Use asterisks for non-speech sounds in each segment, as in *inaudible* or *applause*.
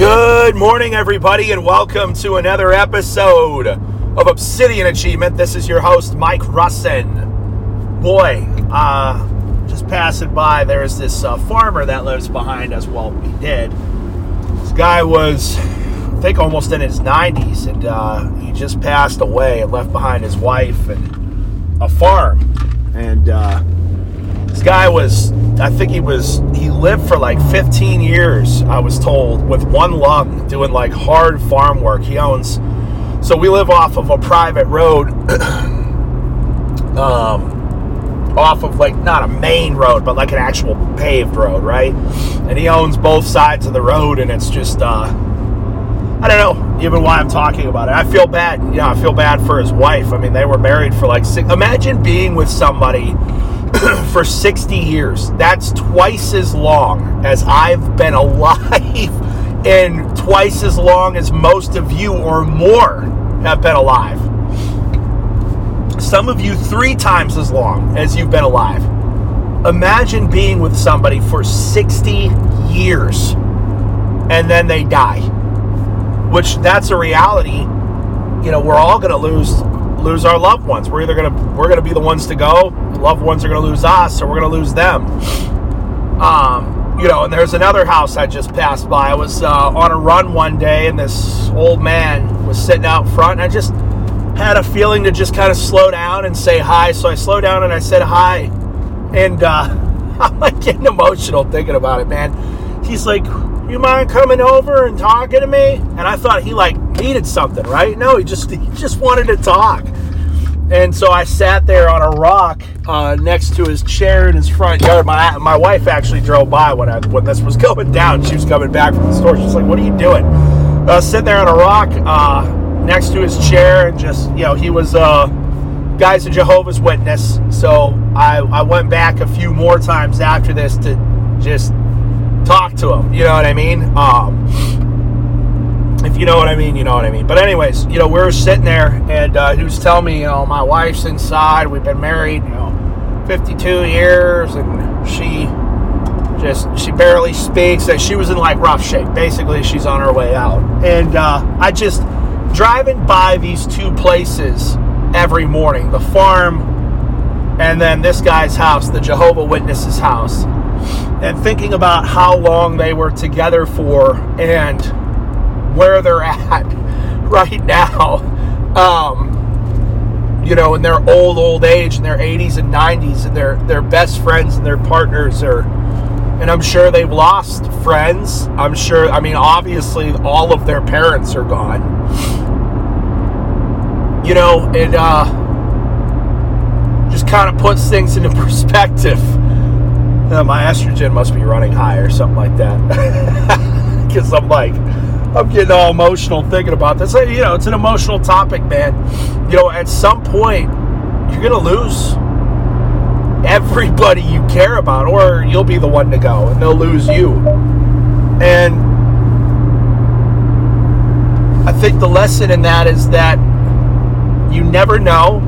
Good morning, everybody, and welcome to another episode of Obsidian Achievement. This is your host, Mike Russin. Boy, uh, just passing by, there's this uh, farmer that lives behind us. Well, he did. This guy was, I think, almost in his 90s, and uh, he just passed away and left behind his wife and a farm. And uh, this guy was, I think he was, he lived for like 15 years, I was told, with one lung, doing like hard farm work. He owns, so we live off of a private road, *clears throat* um, off of like, not a main road, but like an actual paved road, right? And he owns both sides of the road, and it's just, uh, I don't know even why I'm talking about it. I feel bad. Yeah, I feel bad for his wife. I mean, they were married for like six. Imagine being with somebody *clears throat* for 60 years. That's twice as long as I've been *laughs* alive, and twice as long as most of you or more have been alive. Some of you three times as long as you've been alive. Imagine being with somebody for 60 years and then they die. Which that's a reality. You know, we're all going to lose lose our loved ones. We're either gonna we're gonna be the ones to go. Loved ones are gonna lose us, or we're gonna lose them. Um, you know, and there's another house I just passed by. I was uh, on a run one day, and this old man was sitting out front, and I just had a feeling to just kind of slow down and say hi. So I slowed down and I said hi, and uh, *laughs* I'm like getting emotional thinking about it, man. He's like, "You mind coming over and talking to me?" And I thought he like needed something, right? No, he just he just wanted to talk. And so I sat there on a rock uh, next to his chair in his front yard. My my wife actually drove by when I when this was *laughs* going down. She was coming back from the store. She's like, "What are you doing?" I was sitting there on a rock uh, next to his chair, and just you know, he was uh, guy's a Jehovah's Witness. So I I went back a few more times after this to just talk to him. You know what I mean? Um, if you know what I mean, you know what I mean. But anyways, you know, we were sitting there, and uh, he was telling me, you know, my wife's inside. We've been married, you know, 52 years, and she just she barely speaks. That she was in like rough shape. Basically, she's on her way out. And uh, I just driving by these two places every morning, the farm, and then this guy's house, the Jehovah Witnesses house, and thinking about how long they were together for, and where they're *laughs* at right now. Um, you know, in their old, old age, in their 80s and 90s, and their their best friends and their partners are, and I'm sure they've lost friends. I'm sure. I mean, obviously, all of their parents are gone. You know, it uh, just kind of puts things into *laughs* perspective. My estrogen must be running high or something like that. *laughs* Because I'm like, I'm getting all emotional thinking about this. You know, it's an emotional topic, man. You know, at some point, you're going to lose everybody you care about, or you'll be the one to go and they'll lose you. And I think the lesson in that is that you never know.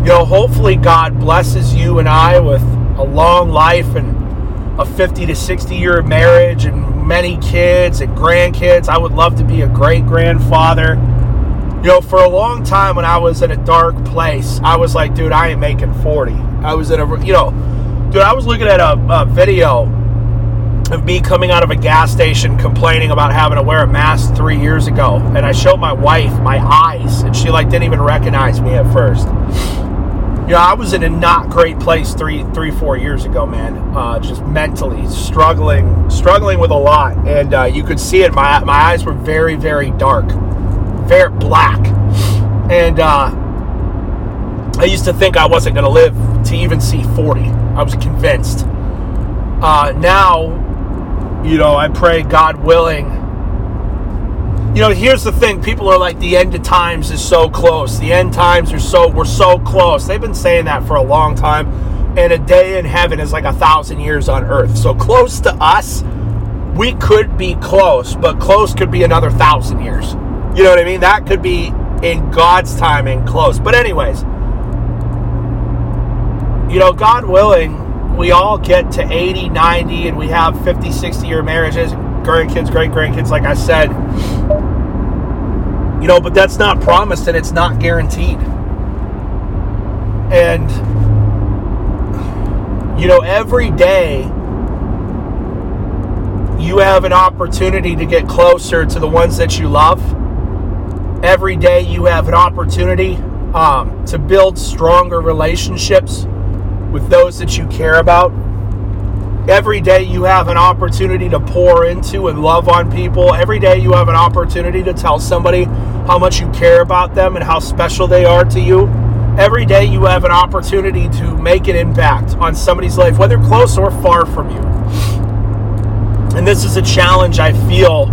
You know, hopefully, God blesses you and I with a long life and a 50 to 60 year marriage and many kids and grandkids. I would love to be a great grandfather. You know, for a long time when I was in a dark place, I was like, dude, I ain't making 40. I was in a, you know, dude, I was looking at a, a video of me coming out of a gas station complaining about having to wear a mask three years ago. And I showed my wife my eyes, and she like didn't even recognize me at first. Know, I was in a not great place three, three, four years ago, man. Uh, just mentally struggling, struggling with a lot, and uh, you could see it. My my eyes were very, very dark, very black, and uh, I used to think I wasn't going to live to even see forty. I was convinced. Uh, now, you know, I pray, God willing. You know, here's the thing. People are like, the end of times is so close. The end times are so, we're so close. They've been saying that for a long time. And a day in heaven is like a thousand years on earth. So close to us, we could be close, but close could be another thousand years. You know what I mean? That could be in God's timing close. But, anyways, you know, God willing, we all get to 80, 90, and we have 50, 60 year marriages. grandkids, great grandkids, like I said. You know, but that's not promised and it's not guaranteed. And, you know, every day you have an opportunity to get closer to the ones that you love. Every day you have an opportunity um, to build stronger relationships with those that you care about. Every day you have an opportunity to pour into and love on people. Every day you have an opportunity to tell somebody how much you care about them and how special they are to you. Every day you have an opportunity to make an impact on somebody's life, whether close or far from you. And this is a challenge I feel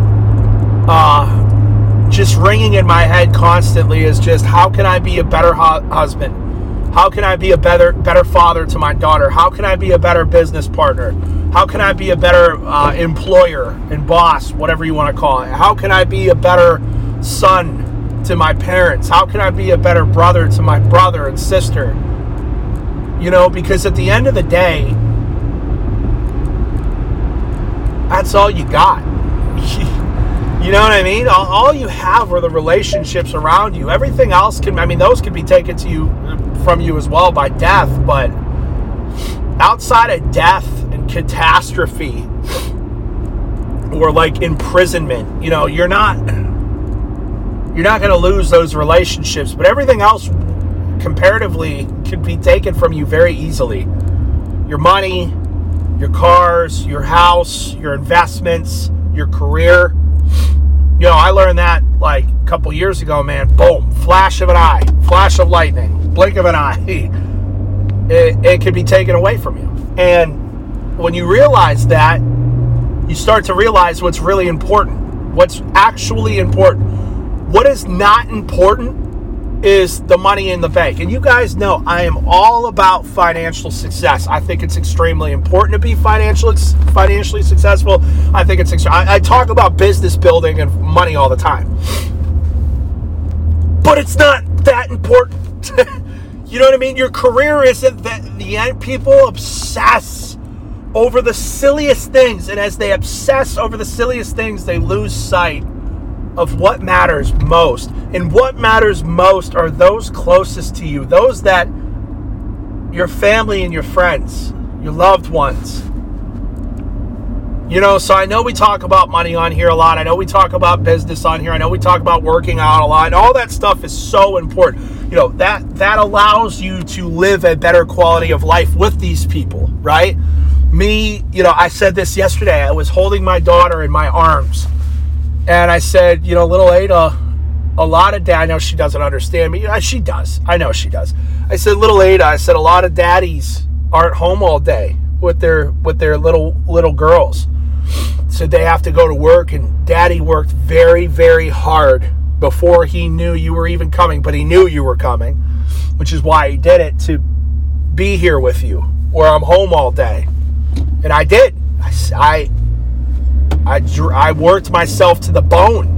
uh, just ringing in my head constantly is just how can I be a better hu- husband? How can I be a better better father to my daughter? How can I be a better business partner? How can I be a better uh, employer and boss, whatever you want to call it? How can I be a better son to my parents? How can I be a better brother to my brother and sister? You know, because at the end of the day, that's all you got. *laughs* you know what I mean? All, all, you have are the relationships around you. Everything else can, I mean, those can be taken to you from you as well by death, but outside of death and catastrophe or like imprisonment, you know, you're not you're not going to lose those relationships, but everything else comparatively could be taken from you very easily. Your money, your cars, your house, your investments, your career. You know, I learned that like a couple years ago, man. Boom, flash of an eye, flash of lightning, blink of an eye. *laughs* It, it could be taken away from you. And when you realize that, you start to realize what's really important, what's actually important. What is not important is the money in the bank. And you guys know I am all about financial success. I think it's extremely important to be financially financially successful. I think it's I, I talk about business building and money all the time, but it's not that important. *laughs* you know what I mean? Your career isn't that the end. People obsess over the silliest things, and as they obsess over the silliest things, they lose sight of what matters most. And what matters most are those closest to you, those that your family and your friends, your loved ones. You know, so I know we talk about money on here a lot. I know we talk about business on here. I know we talk about working out a lot. And all that stuff is so important. You know, that that allows you to live a better quality of life with these people, right? Me, you know, I said this yesterday. I was holding my daughter in my arms and I said, you know, little Ada, a lot of dad, I know she doesn't understand me. She does. I know she does. I said, little Ada, I said, a lot of daddies aren't home all day with their with their little little girls. So they have to go to work and daddy worked very, very hard before he knew you were even coming, but he knew you were coming, which is why he did it to be here with you, where I'm home all day. And I did. I, I I, I worked myself to the bone.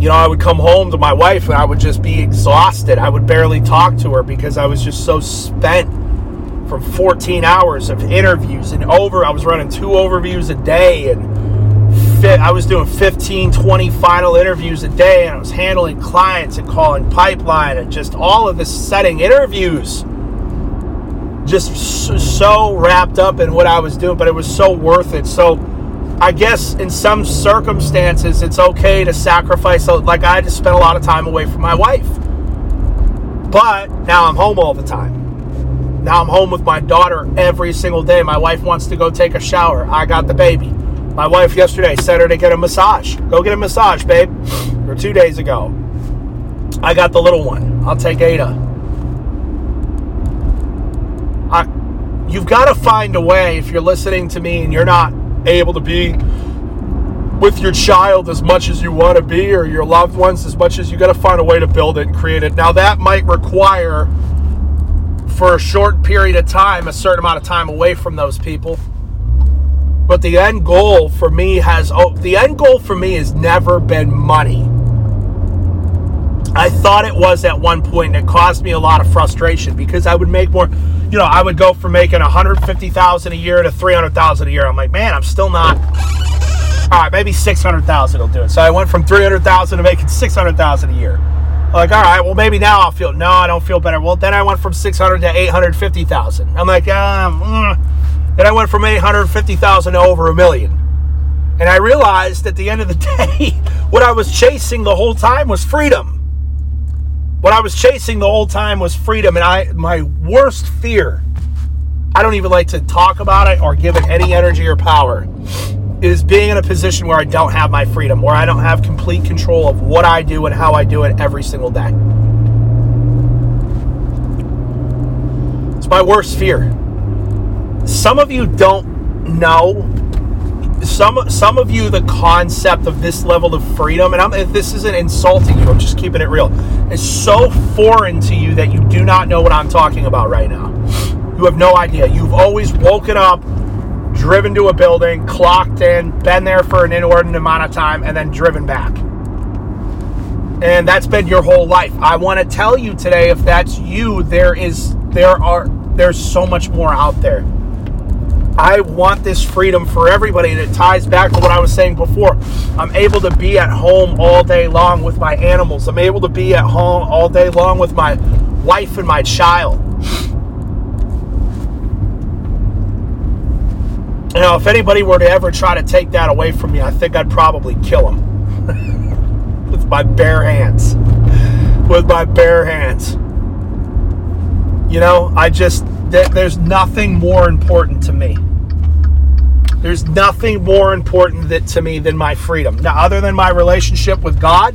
You know, I would come home to my wife and I would just be exhausted. I would barely talk to her because I was just so spent from 14 hours of interviews and over. I was running two overviews a day and I was doing 15, 20 final interviews a day and I was handling clients and calling pipeline and just all of this setting interviews just so wrapped up in what I was doing, but it was so worth it. So I guess in some circumstances, it's okay to sacrifice. Uh, like I just spent a lot of time away from my wife, but now I'm home all the time. Now I'm home with my daughter every single day. My wife wants to go take a shower. I got the baby. My wife yesterday said her to get a massage. Go get a massage, babe. *sniffs* Or two days ago. I got the little one. I'll take Ada. You've got to find a way if you're listening to me and you're not able to be with your child as much as you want to be or your loved ones as much as you got to find a way to build it and create it. Now that might require for a short period of time a certain amount of time away from those people. But the end goal for me has oh, the end goal for me has never been money. I thought it was at one point, and it caused me a lot of frustration because I would make more. You know, I would go from making 150,000 a year to 300,000 a year. I'm like, man, I'm still not. All right, maybe 600,000 will do it. So I went from 300,000 to making 600,000 a year. Like, all right, well, maybe now I'll feel. No, I don't feel better. Well, then I went from 600 to 850,000. I'm like, um, mm. then I went from 850,000 to over a million. And I realized at the end of the *laughs* day, what I was chasing the whole time was freedom. What I was chasing the whole time was freedom. And I my worst fear, I don't even like to talk about it or give it any energy or power, is being in a position where I don't have my freedom, where I don't have complete control of what I do and how I do it every single day. It's my worst fear. Some of you don't know some some of you the concept of this level of freedom and I'm, if this isn't insulting you i'm just keeping it real is so foreign to you that you do not know what i'm talking about right now. You have no idea. You've always woken up driven to a building clocked in been there for an inordinate amount of time and then driven back. And that's been your whole life. I want to tell you today if that's you there is there are there's so much more out there I want this freedom for everybody. And it ties back to what I was saying before. I'm able to be at home all day long with my animals. I'm able to be at home all day long with my wife and my child. You know, if anybody were to ever try to take that away from me, I think I'd probably kill them *laughs* with my bare hands. With my bare hands. You know, I just, there's nothing more important to me. There's nothing more important that, to me than my freedom. Now, other than my relationship with God,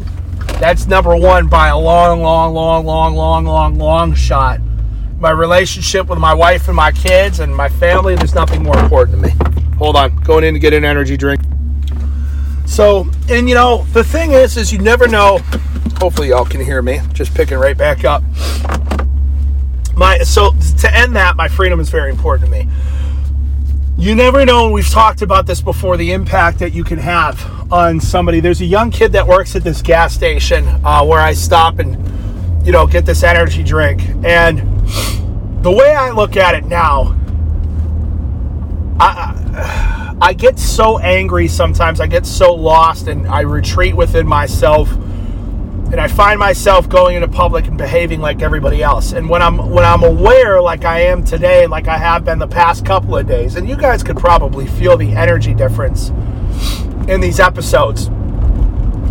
that's number one by a long, long, long, long, long, long, long shot. My relationship with my wife and my kids and my family, there's nothing more important to me. Hold on, going in to get an energy drink. So, and you know, the thing is, is you never know. Hopefully, y'all can hear me. Just picking right back up. My so to end that, my freedom is very important to me you never know we've talked about this before the impact that you can have on somebody. There's a young kid that works at this gas station uh, where i stop and you know get this energy drink. And the way i look at it now i i get so angry sometimes. I get so lost and i retreat within myself and I find myself going into public and behaving like everybody else. And when I'm when I'm aware, like I am today, like I have been the past couple of days, and you guys could probably feel the energy difference in these episodes.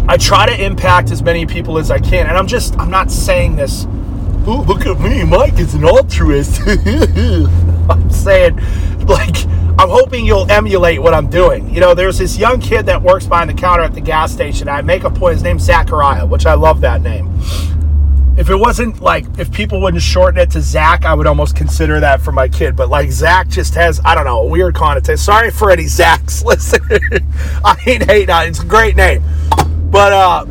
I try to impact as many people as I can, and I'm just I'm not saying this. Ooh, look at me, Mike is an altruist. *laughs* I'm saying, like I'm hoping you'll emulate what I'm doing. You know, there's this young kid that works behind the counter at the gas station. I make a point. His name's Zachariah, which I love that name. If it wasn't like, if people wouldn't shorten it to Zach, I would almost consider that for my kid. But like, Zach just has, I don't know, a weird connotation. Sorry for any Zachs. *laughs* Listen, I ain't hating on it. It's a great name. But uh,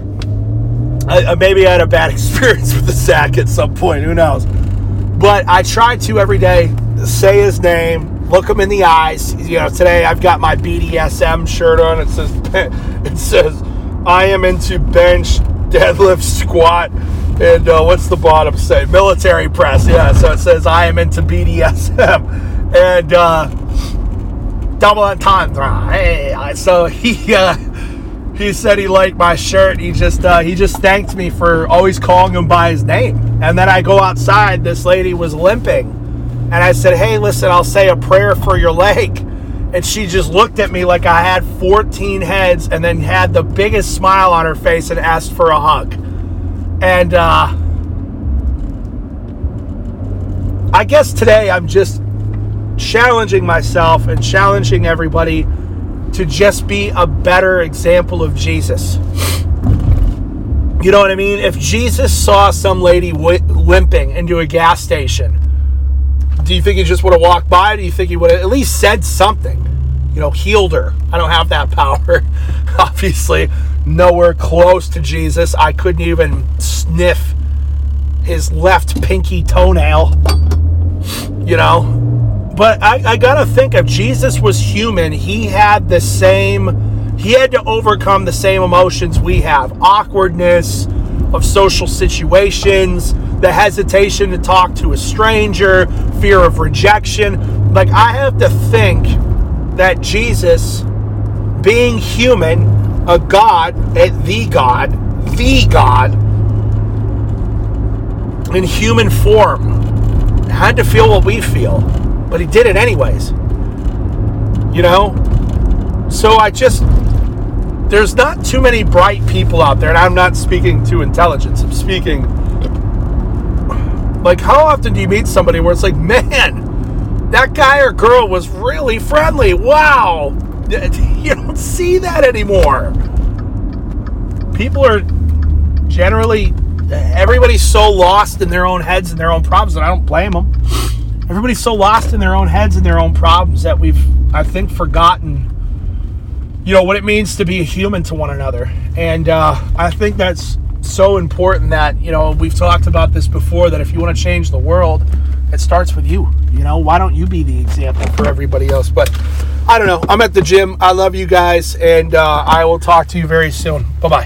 I, maybe I had a bad *laughs* experience with the Zach at some point. Who knows? But I try to every day say his name, look them in the eyes. You know, today I've got my BDSM shirt on. It says *laughs* it says I am into bench, deadlift, squat, and uh, what's the bottom say? Military press. Yeah, so it says I am into BDSM *laughs* and uh, double entendre. Hey, so he. Uh, he said he liked my shirt. He just uh, he just thanked me for always calling him by his name. And then I go outside. This lady was limping, and I said, Hey, listen, I'll say a prayer for your leg. And she just looked at me like I had 14 heads and then had the biggest smile on her face and asked for a hug. And uh, I guess today I'm just challenging myself and challenging everybody to just be a better example of Jesus. You know what I mean? If Jesus saw some lady w- limping into a gas station, do you think he just would have walked by? Do you think he would have at least said something? You know, healed her. I don't have that *laughs* power. Obviously, nowhere close to Jesus. I couldn't even sniff his left pinky toenail. You know? But I, I gotta think if Jesus was human, he had the same, he had to overcome the same emotions we have awkwardness, of social situations, the hesitation to talk to a stranger, fear of rejection. Like, I have to think that Jesus, being human, a God, a, the God, the God, in human form, had to feel what we feel, but he did it anyways. You know? So I just, there's not too many bright people out there, and I'm not speaking to intelligence, I'm speaking like, how often do you meet somebody where it's like, man, that guy or girl was really friendly? Wow. *laughs* You don't see that anymore. People are generally, everybody's so lost in their own heads and their own problems, and I don't blame them. Everybody's so lost in their own heads and their own problems that we've, I think, forgotten you know what it means to be a human to one another and uh, i think that's so important that you know we've talked about this before that if you want to change the world it starts with you you know? Why don't you be the example for everybody else? But i don't know. I'm at the gym. I love you guys and uh, i will talk to you very soon. Bye bye